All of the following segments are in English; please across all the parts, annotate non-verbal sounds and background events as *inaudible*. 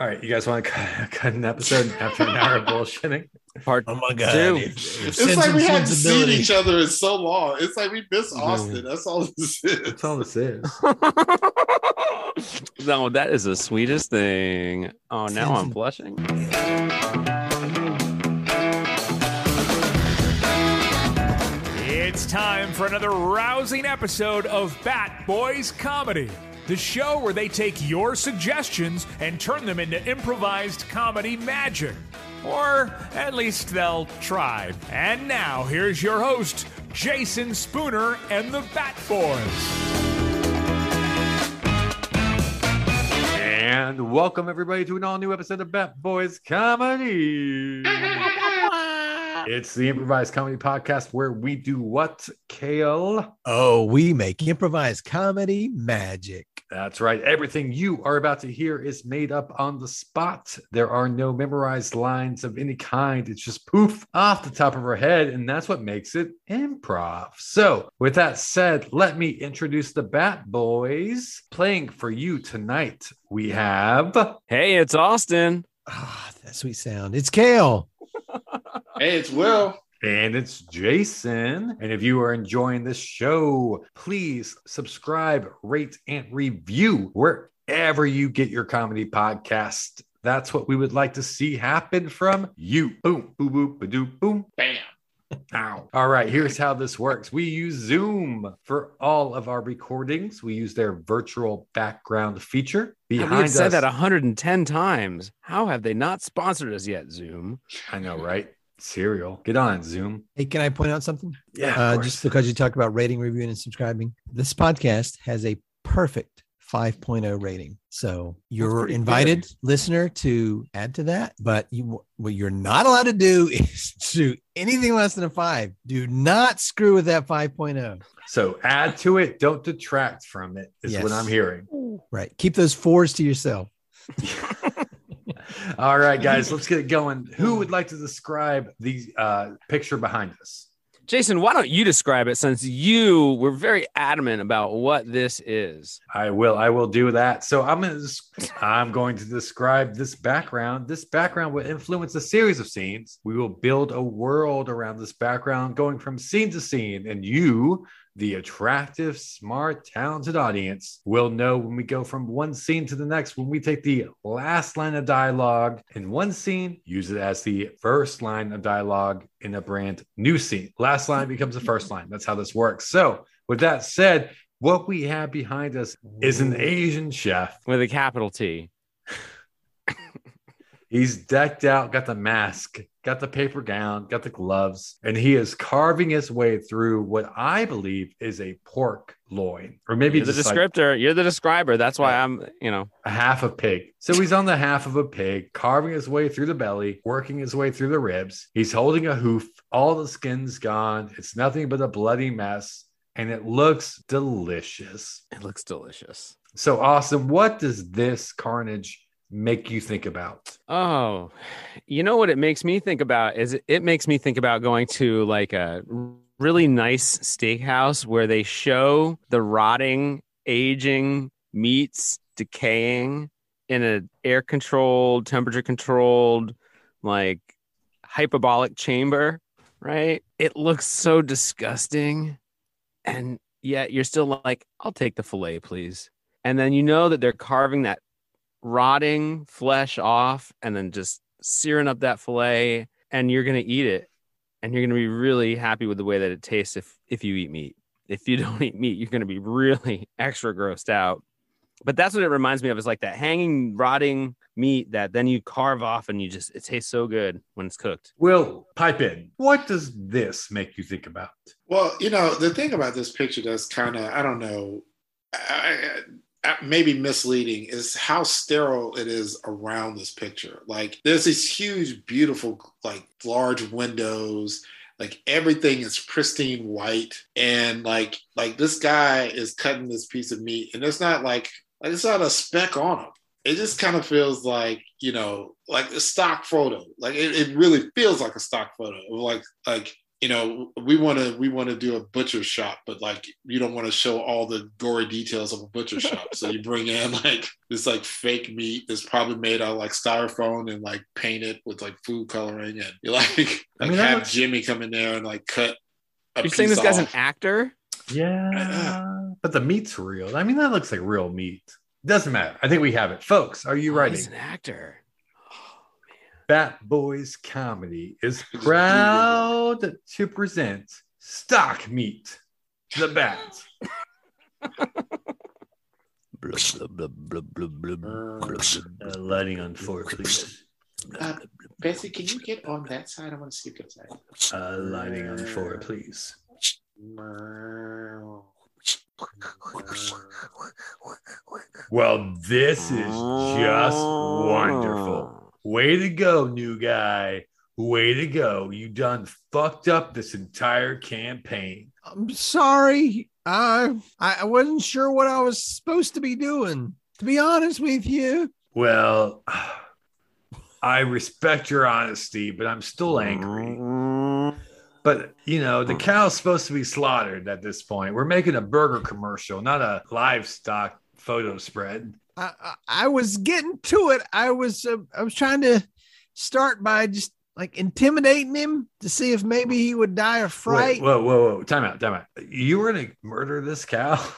All right, you guys want to *laughs* cut, cut an episode after an hour of bullshitting? Part Oh my god! two. It's, It's like we haven't seen each other in so long. It's like we miss mm-hmm. Austin. That's all this is. That's all this is. *laughs* no, that is the sweetest thing. Oh, now I'm blushing. It's time for another rousing episode of Bat Boys Comedy, the show where they take your suggestions and turn them into improvised comedy magic. Or at least they'll try. And now, here's your host, Jason Spooner and the Bat Boys. And welcome everybody to an all new episode of Bat Boys Comedy. *laughs* It's the improvised comedy podcast where we do what, Kale? Oh, we make improvised comedy magic. That's right. Everything you are about to hear is made up on the spot. There are no memorized lines of any kind. It's just poof off the top of our head, and that's what makes it improv. So, with that said, let me introduce the Bat Boys. Playing for you tonight, we have Hey, it's Austin. Ah, that sweet sound. It's Kale. Hey, it's Will. And it's Jason. And if you are enjoying this show, please subscribe, rate, and review wherever you get your comedy podcast. That's what we would like to see happen from you. Boom, boom, boom, ba-doop, boom. Bam. Ow. All right, here's how this works. We use Zoom for all of our recordings. We use their virtual background feature. We've said us, that 110 times. How have they not sponsored us yet, Zoom? I know, right? Serial. Get on Zoom. Hey, can I point out something? Yeah, Uh, just because you talked about rating, reviewing, and subscribing, this podcast has a perfect 5.0 rating. So you're invited, good. listener, to add to that. But you, what you're not allowed to do *laughs* is do anything less than a five. Do not screw with that oh. 5.0. So add to it, don't detract from it, is what I'm hearing. Right. Keep those fours to yourself. *laughs* All right, guys, let's get it going. *laughs* Who would like to describe the uh, picture behind us? Jason, why don't you describe it since you were very adamant about what this is? I will. I will do that. So I'm going to. I'm going to describe this background. This background will influence a series of scenes. We will build a world around this background, going from scene to scene, and you, the attractive, smart, talented audience, will know when we go from one scene to the next. When we take the last line of dialogue in one scene, use it as the first line of dialogue in a brand new scene. Last line becomes the first line. That's how this works. So, with that said, what we have behind us is an Asian chef. With a capital T. He's decked out, got the mask, got the paper gown, got the gloves, and he is carving his way through what I believe is a pork loin, or maybe You're the just like descriptor. You're the describer. That's why. I'm, you know, a half a pig. So he's on the half of a pig, carving his way through the belly, working his way through the ribs. He's holding a hoof. All the skin's gone. It's nothing but a bloody mess, and it looks delicious. it looks delicious. So, Austin, what does this carnage make you think about? Oh, you know what it makes me think about is it, it makes me think about going to like a really nice steakhouse where they show the rotting, aging meats decaying in an air controlled, temperature controlled, like hyperbolic chamber, right? It looks so disgusting. And yet you're still like, I'll take the filet, please. And then you know that they're carving that rotting flesh off and then just searing up that fillet and you're going to eat it and you're going to be really happy with the way that it tastes if if you eat meat if you *laughs* don't eat meat you're going to be really *laughs* extra grossed out but that's what it reminds me of is like that hanging rotting meat that then you carve off and you just it tastes so good when it's cooked Will, pipe in. What does this make you think about? Well, you know, the thing about this picture that's kind of, I don't know, I, I, maybe misleading is how sterile it is around this picture. Like, there's these huge, beautiful, like large windows. like everything is pristine white and like like this guy is cutting this piece of meat and it's not like like it's not a speck on him it just kind of feels like you know like a stock photo like it, it really feels like a stock photo of like like you know we want to we want to do a butcher shop but like you don't want to show all the gory details of a butcher shop so you bring in *laughs* like this like fake meat that's probably made out of like styrofoam and like painted with like food coloring and *laughs* you like I mean, have looks- Jimmy come in there and like cut a You're saying piece this guy's an actor? Yeah, but the meat's real. I mean, that looks like real meat. Doesn't matter. I think we have it, folks. Are you Oh, ready? He's an actor. Bat Boys Comedy is proud to present stock meat, the bat. Uh, lighting on four, please. Uh, Bessie, can you get on that side? I want to see this side. Uh, lighting on four, please. Well, this is just wonderful. Way to go, new guy. Way to go. You done fucked up this entire campaign. I'm sorry. I I wasn't sure what I was supposed to be doing. To be honest with you. Well, I respect your honesty, but I'm still angry. But you know, the cow's supposed to be slaughtered at this point. We're making a burger commercial, not a livestock photo spread. I, I, was getting to it. I was uh, I was trying to start by just like intimidating him to see if maybe he would die of fright. Wait, whoa, whoa, whoa! Time out, time out. You were gonna murder this cow? *laughs*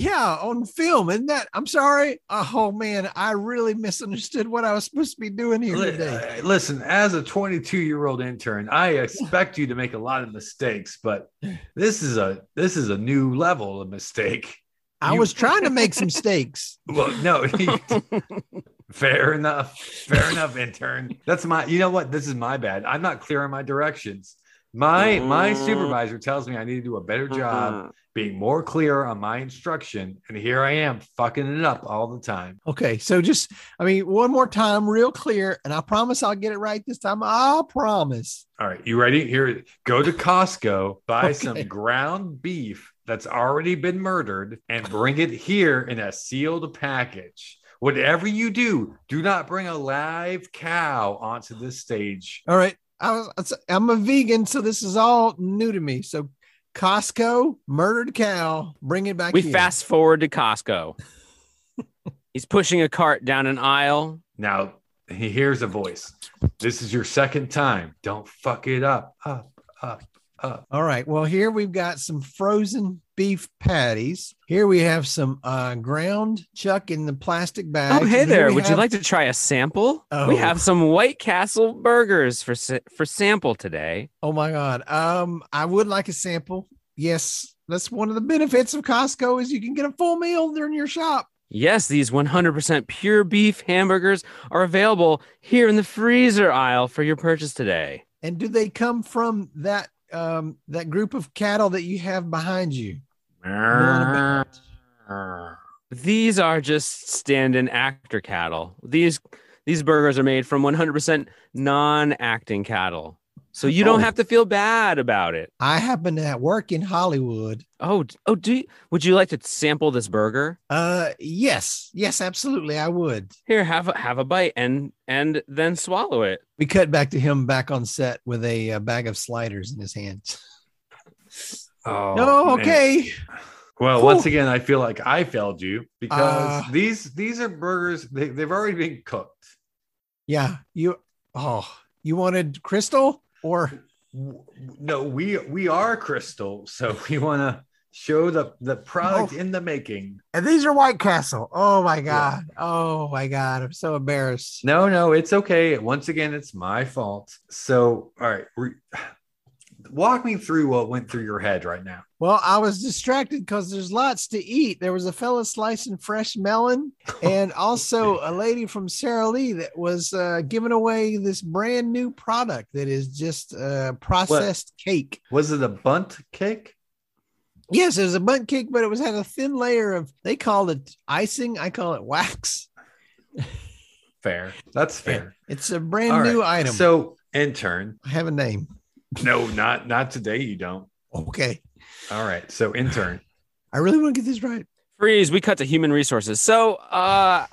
Yeah, on film, isn't that? I'm sorry. Oh man, I really misunderstood what I was supposed to be doing here today. uh, Listen, as a 22 year old intern, I expect you to make a lot of mistakes, but this is a this is a new level of mistake. I you- was trying to make some mistakes. *laughs* Well, no, *laughs* fair enough, fair enough, intern. That's my. You know what? This is my bad. I'm not clear on my directions. My my mm. supervisor tells me I need to do a better job mm-hmm. being more clear on my instruction, and here I am fucking it up all the time. Okay, so just I mean, one more time, real clear, and I promise I'll get it right this time. I promise. All right, you ready? Here, go to Costco, buy *laughs* Okay. some ground beef that's already been murdered, and bring it here in a sealed package. Whatever you do, do not bring a live cow onto this stage. All right. I was I'm a vegan, so this is all new to me. So Costco, murdered cow, bring it back. We here. fast forward to Costco. *laughs* He's pushing a cart down an aisle. Now he hears a voice. This is your second time. Don't fuck it up. Up, up, up. All right. Well, here we've got some frozen beef patties. Here we have some uh, ground chuck in the plastic bag. Oh, hey there. Would you like to try a sample? Oh. We have some White Castle burgers for for sample today. Oh my God. Um, I would like a sample. Yes, that's one of the benefits of Costco is you can get a full meal during your shop. Yes, these 100% pure beef hamburgers are available here in the freezer aisle for your purchase today. And do they come from that um that group of cattle that you have behind you? These are just stand-in actor cattle. These these burgers are made from 100% non-acting cattle. So you don't Oh. have to feel bad about it. I happen to work in Hollywood. Oh, oh, do you, would you like to sample this burger? Uh yes, yes, absolutely. I would. Here, have a, have a bite and and then swallow it. We cut back to him back on set with a, uh bag of sliders in his hands. *laughs* Oh, no, man. okay. Well, Whew. once again, I feel like I failed you because Uh. these these are burgers. They, they've already been cooked. Yeah, you oh, you wanted crystal or No, we we are Crystal, so *laughs* we want to show the the product Oh. in the making. and these are White Castle. Oh my god. Oh my god. I'm so embarrassed. No, no, it's okay. Once again, it's my fault. So, all right, re- walk me through what went through your head right now. Well, I was distracted because there's lots to eat. There was a fella slicing fresh melon, *laughs* and also a lady from Sara Lee that was uh, giving away this brand new product that is just uh, processed cake. Was it a Bundt cake? Yes, it was a Bundt cake, but it was had a thin layer of. They called it icing. I call it wax. Fair. That's fair. It's a brand new item. So, intern, I have a name. No, not not today. You don't. Okay. All right. So intern. I really want to get this right. Freeze. We cut to human resources. So, uh,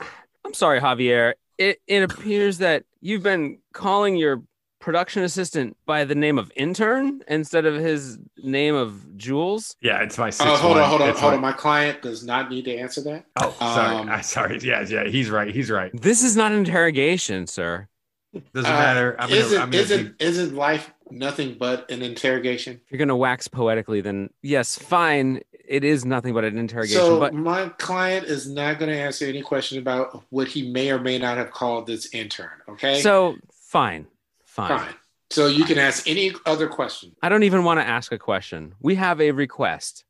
I'm sorry, Javier. It it appears that you've been calling your production assistant by the name of intern instead of his name of Jules. Yeah, it's my six. Oh, hold on, hold on, It's hold my- on. My client does not need to answer that. Oh, sorry. Um, I *laughs* sorry. Yeah, yeah. He's right. He's right. This is not an interrogation, sir. Doesn't Uh, matter. I'm gonna, isn't I'm gonna isn't isn't life nothing but an interrogation? If you're gonna wax poetically, then yes, fine. It is nothing but an interrogation. So but my client is not going to answer any question about what he may or may not have called this intern. Okay. so fine, fine. fine. So you can ask any other question. I don't even want to ask a question. We have a request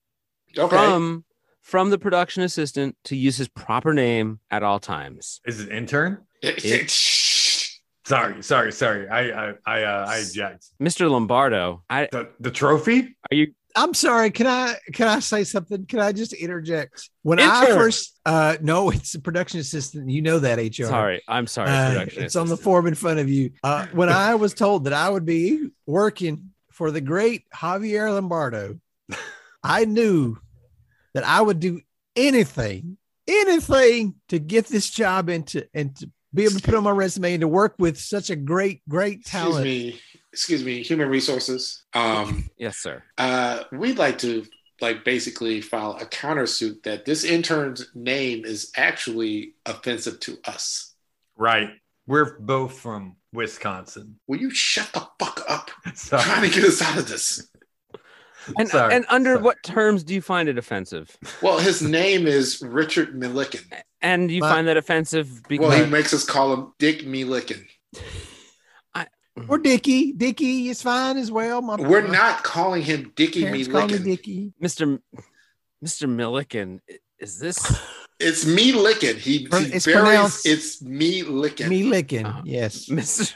Okay. from from the production assistant to use his proper name at all times. Is it intern? It- Sorry, sorry, sorry. I I I, uh, I eject. Mr. Lombardo, I The the trophy? are you I'm sorry. Can I can I say something? Can I just interject? When I first uh no, it's the production assistant. You know that HR. sorry? I'm sorry, Uh, production. it's on the form in front of you. Uh, when I was told that I would be working for the great Javier Lombardo, I knew that I would do anything, anything to get this job into to and to be able to put on my resume and to work with such a great, great talent. Excuse talent. me. Excuse me. Human resources. Um, Yes, sir. uh, we'd like to like basically file a countersuit that this intern's name is actually offensive to us. Right. We're both from Wisconsin. Will you shut the fuck up? *laughs* trying to get us out of this. And Sorry, and under sorry. what terms do you find it offensive? Well, his name is Richard Milliken. And you But- find that offensive because Well, he makes us call him Dick Milliken. Or Dickie. Dickie is fine as well. My We're my not calling him Dickie parents call me Milliken. Dickie. Mr. Mr. Milliken, is this It's me licking. He, he it's buries pronounced- it's me licking. Me licking. Uh-huh. Yes. Mr.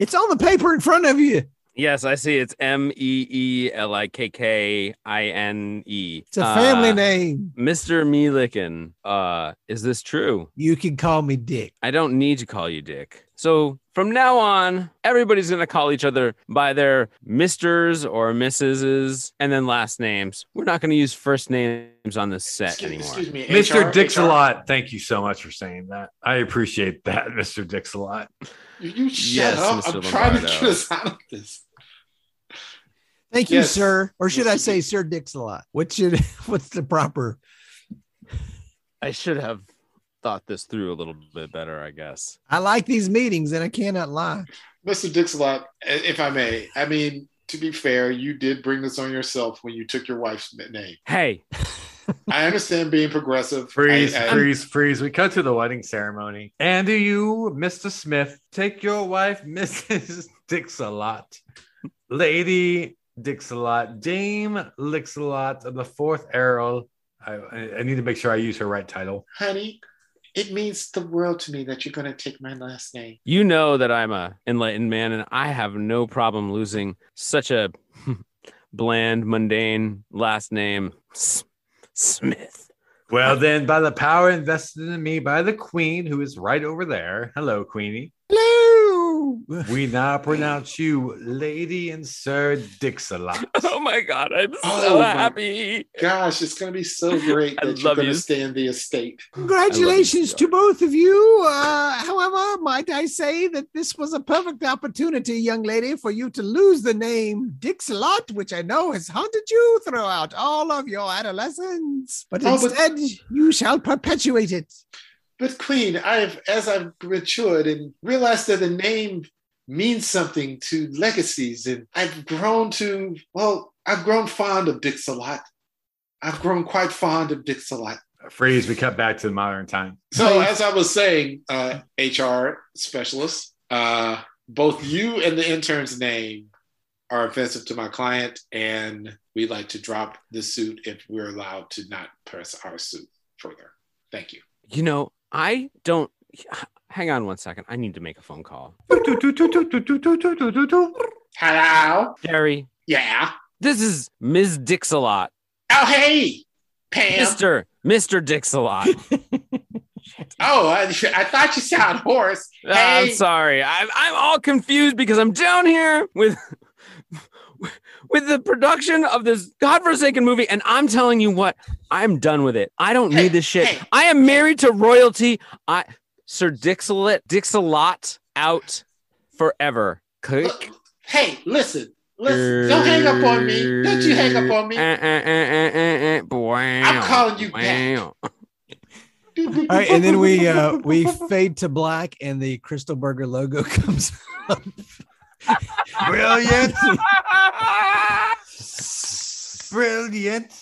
It's on the paper in front of you. Yes, I see. It's M E E L I K K I N E. It's a family Uh, name. Mr. Milliken, uh, is this true? You can call me Dick. I don't need to call you Dick. So from now on, everybody's going to call each other by their Misters or Mrs.'s and then last names. We're not going to use first names on this set excuse, anymore. excuse me, Mr. HR, Dix-a-lot, thank you so much for saying that. I appreciate that, *laughs* Mr. Dix-a-lot. You, you shut Yes, up. Mr. I'm trying to get us out of this. Thank you, Yes. sir. Or should I say Sir Dix a lot? What should *laughs* what's the proper? I should have thought this through a little bit better, I guess. I like these meetings and I cannot lie. Mr. Dixalot, if I may, I mean, to be fair, you did bring this on yourself when you took your wife's name. Hey, *laughs* I understand being progressive. Freeze, I- I- freeze, freeze. We cut to the wedding ceremony. And do you, Mr. Smith, take your wife, *laughs* Mrs. Dix-a-lot, Lady Dix-a-lot, Dame Lix-a-lot of the fourth Earl. I, I I need to make sure I use her right title. Honey, it means the world to me that you're going to take my last name. you know that I'm a enlightened man and I have no problem losing such a *laughs* bland, mundane last name, S- Smith. Well, then, by the power invested in me by the Queen, who is right over there. Hello, Queenie. Hello. *laughs* We now pronounce you Lady and Sir Dix-a-lot. *laughs* Oh my god, I'm so Oh happy. Gosh, it's going to be so great I that you're love going you. to stay in the estate. Congratulations I to both of you. Uh, however, might I say that this was a perfect opportunity, young lady, for you to lose the name Dix-a-lot, which I know has haunted you throughout all of your adolescence. But Oh, but- instead, you shall perpetuate it. But Queen, I've as I've matured and realized that the name means something to legacies, and I've grown to well, I've grown fond of Dix a lot. I've grown quite fond of Dix a lot. Freeze, we cut back to the modern time. So as I was saying, uh, HR specialist, uh, both you and the intern's name are offensive to my client, and we'd like to drop the suit if we're allowed to not press our suit further. Thank you. You know, I don't. *sighs* Hang on one second. I need to make a phone call. Hello. Jerry, Yeah. this is Ms. Dix-a-lot. Oh, hey, Pam. Mr. Mr. Dix-a-lot. *laughs* Oh, I, I thought you sound hoarse. Ah, I'm sorry. I'm I'm all confused because I'm down here with with the production of this godforsaken movie, and I'm telling you what, I'm done with it. I don't Hey, need this shit. hey, I am married to royalty. I Sir Dixalat Dixalot out forever. Click. Look, hey, listen, listen. Don't hang up on me. Don't you hang up on me. Uh, uh, uh, I'm calling you back. *laughs* All right, and then we uh we fade to black, and the Crystal Burger logo *laughs* comes up. Brilliant. *laughs* Brilliant.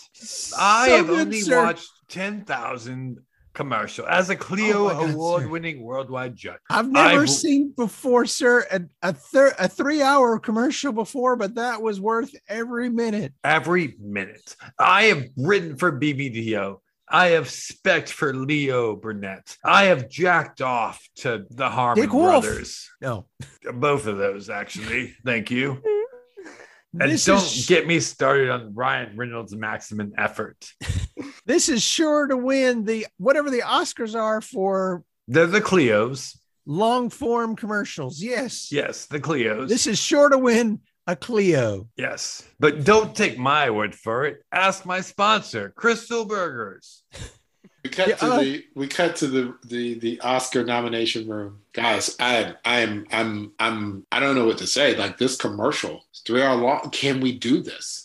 I have good, only sir. watched 10,000 commercial as a Clio Oh my God, sir. award winning worldwide judge. I've never I've- seen before, sir, a a, thir- a three hour commercial before, but that was worth every minute. Every minute. I have written for BBDO. I have spec for Leo Burnett. I have jacked off to the Harmon brothers. No, Both of those, actually. Thank you. *laughs* And this don't get me started on Ryan Reynolds' maximum effort. *laughs* this is sure to win the whatever the Oscars are for They're the Clios. long form commercials. Yes, Yes, the Clios. this is sure to win a Clio. yes. But don't take my word for it. Ask my sponsor, Crystal Burgers. We cut Yeah, to uh, the we cut to the, the the Oscar nomination room. Guys, I I'm I'm I'm I don't know what to say. Like this commercial, it's three hour long. Can we do this?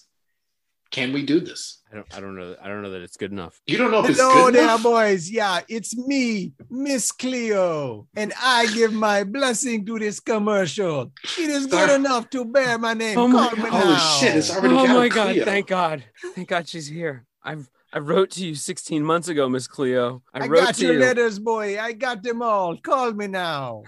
Can we do this? I don't I don't know I don't know that it's good enough. You don't know if it's Hello good there, enough. boys. Yeah, it's me, Miss Cleo, and I give my blessing to this commercial. It is good enough to bear my name. Oh my Call me Holy now. shit! It's already oh my god, Cleo. thank God. Thank God she's here. I've I wrote to you 16 months ago, Miss Cleo. I, I wrote got to your you. letters, boy. I got them all. Call me now.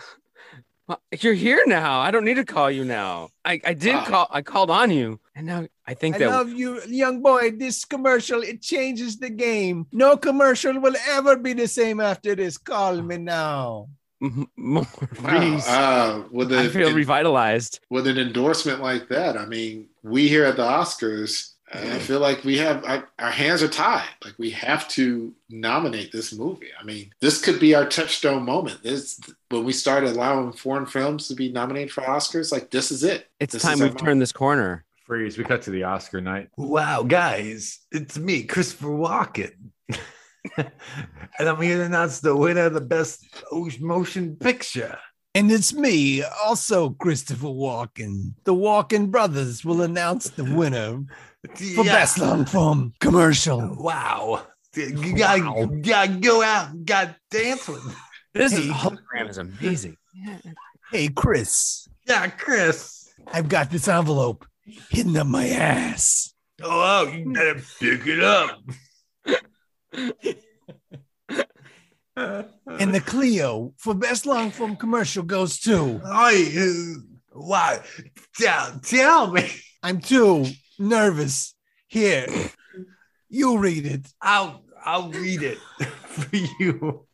Well, You're here now. I don't need to call you now. I, I did Wow. call I called on you. And now I think I that love you, young boy. This commercial, it changes the game. No commercial will ever be the same after this. Call me now. m- *laughs* more Wow. Reese, Uh, with, I a, feel revitalized. with an endorsement like that, I mean, we here at the Oscars, I feel like we have our, our hands are tied. Like we have to nominate this movie. I mean, this could be our touchstone moment. This when we start allowing foreign films to be nominated for Oscars. Like this is it. It's This time we've turned this corner. Freeze. We cut to the Oscar night. Wow, guys, it's me, Christopher Walken. *laughs* and I'm here to announce the winner of the best motion picture. And it's me, also Christopher Walken. The Walken brothers will announce the winner for Yeah. best long form commercial. Wow. You gotta, Wow. gotta go out and gotta dance with me. This Hey. is hologram is amazing. Hey, Chris, Yeah, Chris. I've got this envelope hidden up my ass. Oh, you better pick it up. And the Clio for best long form commercial goes to. I, wow. Tell, tell me. I'm too nervous. Here, you read it. I'll, I'll read it *laughs* for you.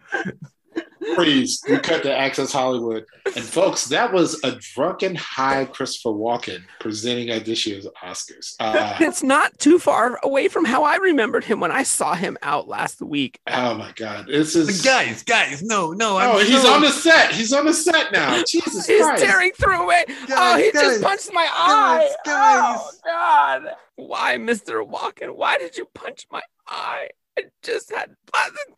Please, we cut to Access Hollywood. And folks, that was a drunken high Christopher Walken presenting at this year's Oscars. Uh, it's not too far away from how I remembered him when I saw him out last week. oh my God. This is Guys, guys, no, no. Oh, I'm he's so- on the set. He's on the set now. Jesus He's Christ. He's tearing through it. oh, he guys, just punched my eye. guys. Oh God! Why, Mister Walken? Why did you punch my eye? I just had plastic surgery.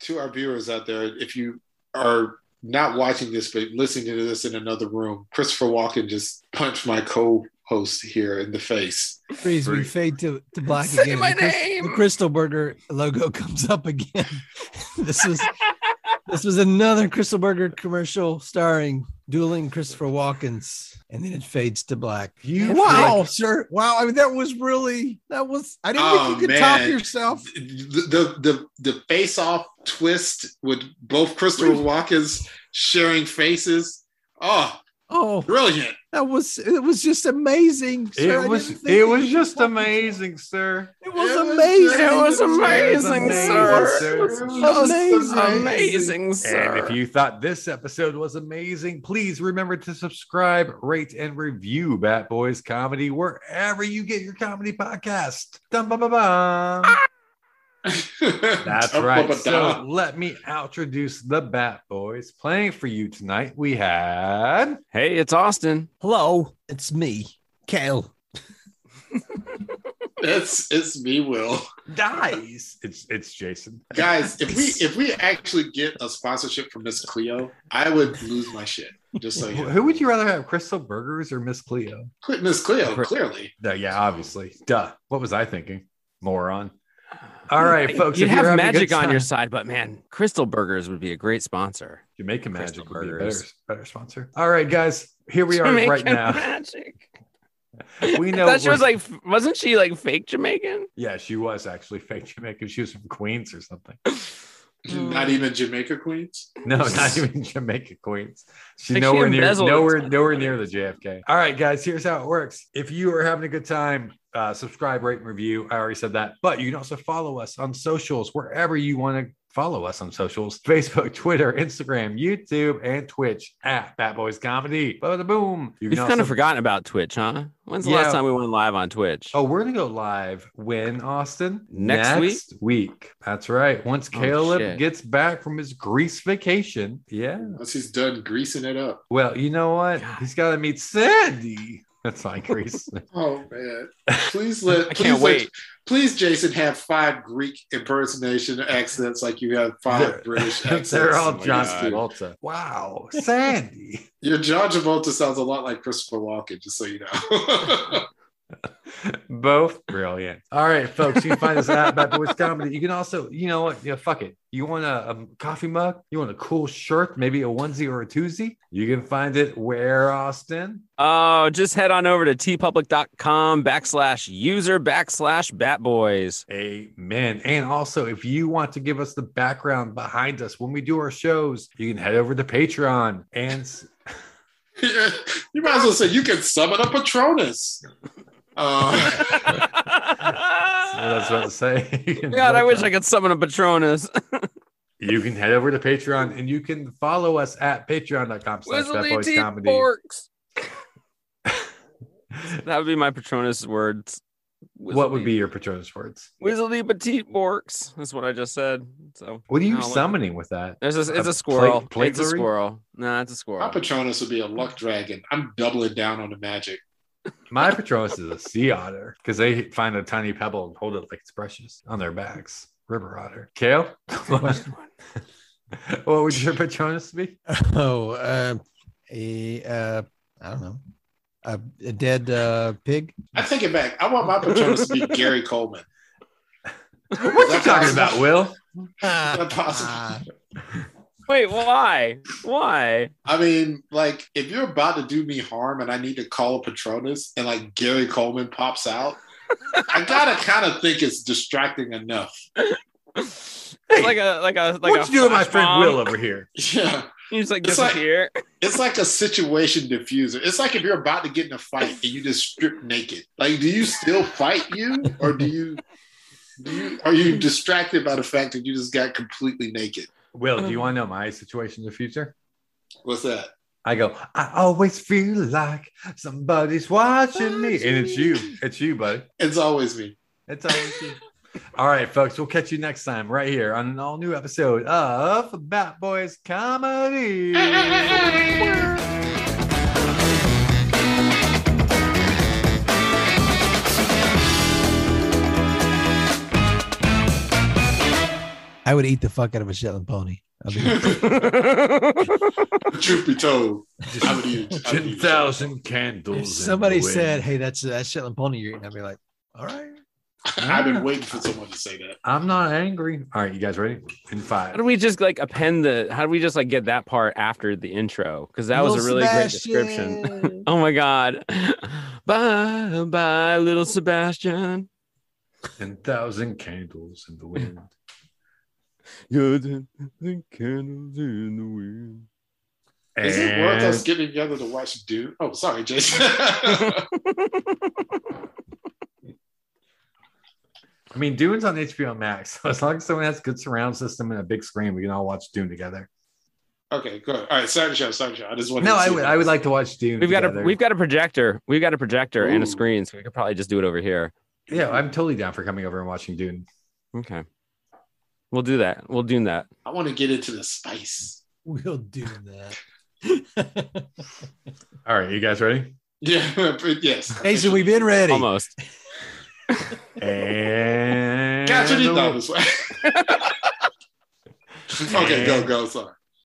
To our viewers out there, if you are not watching this but listening to this in another room, Christopher Walken just punched my co-host here in the face. Freeze, we fade to, to black Say again. my the, name. the Crystal Burger logo *laughs* comes up again. *laughs* this was this was another Crystal Burger commercial starring dueling Christopher Walkens, and then it fades to black. You Wow, sir! Wow, I mean that was really that was. I didn't Oh, think you could top yourself. The the the, the face-off twist with both Christopher Walken's sharing faces. Oh, Oh, brilliant. That was it was just amazing. sir. It was it was just amazing, sir. It was It was amazing. It was amazing, amazing, sir. sir. It was It was just amazing. amazing, sir. And if you thought this episode was amazing, please remember to subscribe, rate, and review Bat Boys Comedy wherever you get your comedy podcast. Dum ba ba ba. That's right. So let me introduce the Bat Boys. Playing for you tonight, we had. Hey, it's Austin. Hello, it's me, Kale. *laughs* it's it's me, Will. Dies. It's it's Jason. Guys, if we if we actually get a sponsorship from Miss Cleo, I would lose my shit. Just so you know. Who would you rather have, Crystal Burgers or Miss Cleo? Miss Cleo, clearly. Yeah, obviously. Duh. What was I thinking? Moron. All right, folks. You if have magic good on your side, but man, Crystal Burgers would be a great sponsor. Jamaican Crystal Magic would be a better, better sponsor. All right, guys. Here we are right now. Magic. *laughs* We know. that she was like, wasn't she like fake Jamaican? yeah, she was actually fake Jamaican. She was from Queens or something. *laughs* Not even Jamaica Queens. No, not even Jamaica Queens. She's Like she nowhere near nowhere nowhere near the JFK. All right, guys, here's how it works. If you are having a good time, uh, subscribe, rate, and review. I already said that, but you can also follow us on socials wherever you want to follow us on socials: *laughs* Facebook, Twitter, Instagram, YouTube, and Twitch at Bat Boys Comedy. Bada boom. You You've can kind of forgotten about Twitch, huh? When's the Yeah. last time we went live on Twitch? Oh, we're gonna go live when Austin Next week? week. That's right. Once Oh, Caleb shit. gets back from his Greece vacation. Yeah. Once he's done greasing it up. Well, you know what? God. He's got to meet Sandy. That's my Greece. *laughs* Oh man. Please *laughs* let I please can't let- wait. please, Jason, have five Greek impersonation accents like you have five British *laughs* accents. They're all Oh John. Travolta. Wow, Sandy. Your John Travolta sounds a lot like Christopher Walken, just so you know. Both brilliant. *laughs* All right, folks, you can find us at Bat Boys Comedy. You can also, you know what? Yeah, fuck it. You want a, a coffee mug? You want a cool shirt? Maybe a onesie or a twosie? You can find it where, Austin? Oh, just head on over to teepublic.com backslash user backslash batboys. Amen. And also, if you want to give us the background behind us when we do our shows, you can head over to Patreon and *laughs* you might as well say you can summon a Patronus. Uh, That's what I was about to say. *laughs* *laughs* God, I wish I could summon a Patronus. *laughs* You can head over to Patreon and you can follow us at patreon.com slash Bat Boys Comedy. forks. That would be my Patronus words. What would be your Patronus words? Whizzly petite forks? That's what I just said. So What are you No, what- summoning with that? There's a, it's A a squirrel. plate- it's a platelery? squirrel. Nah, it's a squirrel. my. Patronus would be a luck dragon. I'm doubling down on the magic. My Patronus is a sea otter because they find a tiny pebble and hold it like it's precious on their backs. River otter. Kale? *laughs* what would your Patronus be? *laughs* Oh, uh, a uh, I don't know, a, a dead uh, pig. I take it back. I want my Patronus to be *laughs* Gary Coleman. What are you talking possible? about, Will? Is that possible? Wait, why? Why? I mean, like, if you're about to do me harm and I need to call a Patronus and like Gary Coleman pops out, I gotta *laughs* kind of think it's distracting enough. It's like a like a like what a you doing, my friend bomb. Will over here? *laughs* Yeah. You just like It's like- It's like a situation diffuser. It's like if you're about to get in a fight and you just strip naked. Like, do you still fight you, or do you, do you, are you distracted by the fact that you just got completely naked? Will, do you um, want to know my situation in the future? What's that? I go, I always feel like somebody's watching me. And it's you. It's you, buddy. It's always me. It's always you. *laughs* All right, folks. We'll catch you next time right here on an all new episode of Bat Boys Comedy. *laughs* I would eat the fuck out of a Shetland pony. I'll be- *laughs* Truth be told, I would eat. I would eat 10,000 candles. if somebody said, "Hey, that's that's Shetland pony you're eating," I'd be like, "All right." *laughs* I've been waiting for someone to say that. I'm not angry. All right, you guys ready? In five. How five. do we just like append the? How do we just like get that part after the intro? Because that was a Little really great description. *laughs* Oh my god! Bye, bye, little Sebastian. 10,000 candles in the wind. You're the the candles in the wind. Is it worth us getting together to watch Dune? Oh, sorry, Jason. *laughs* I mean, Dune's on HBO Max. So *laughs* as long as someone has good surround system and a big screen, we can all watch Dune together. okay, good. All right, start the show. Start the show. I just want. No, I would. I would like to watch Dune. We've got a we've got a projector. We've got a projector and a screen, so we could probably just do it over here. Yeah, I'm totally down for coming over and watching Dune. Okay. We'll do that. We'll do that. I want to get into the spice. We'll do that. *laughs* All right, you guys ready? Yeah, but *laughs* yes. Jason, we've been ready. Almost. And Catch it no, this *laughs* way. okay, go, go. Sorry.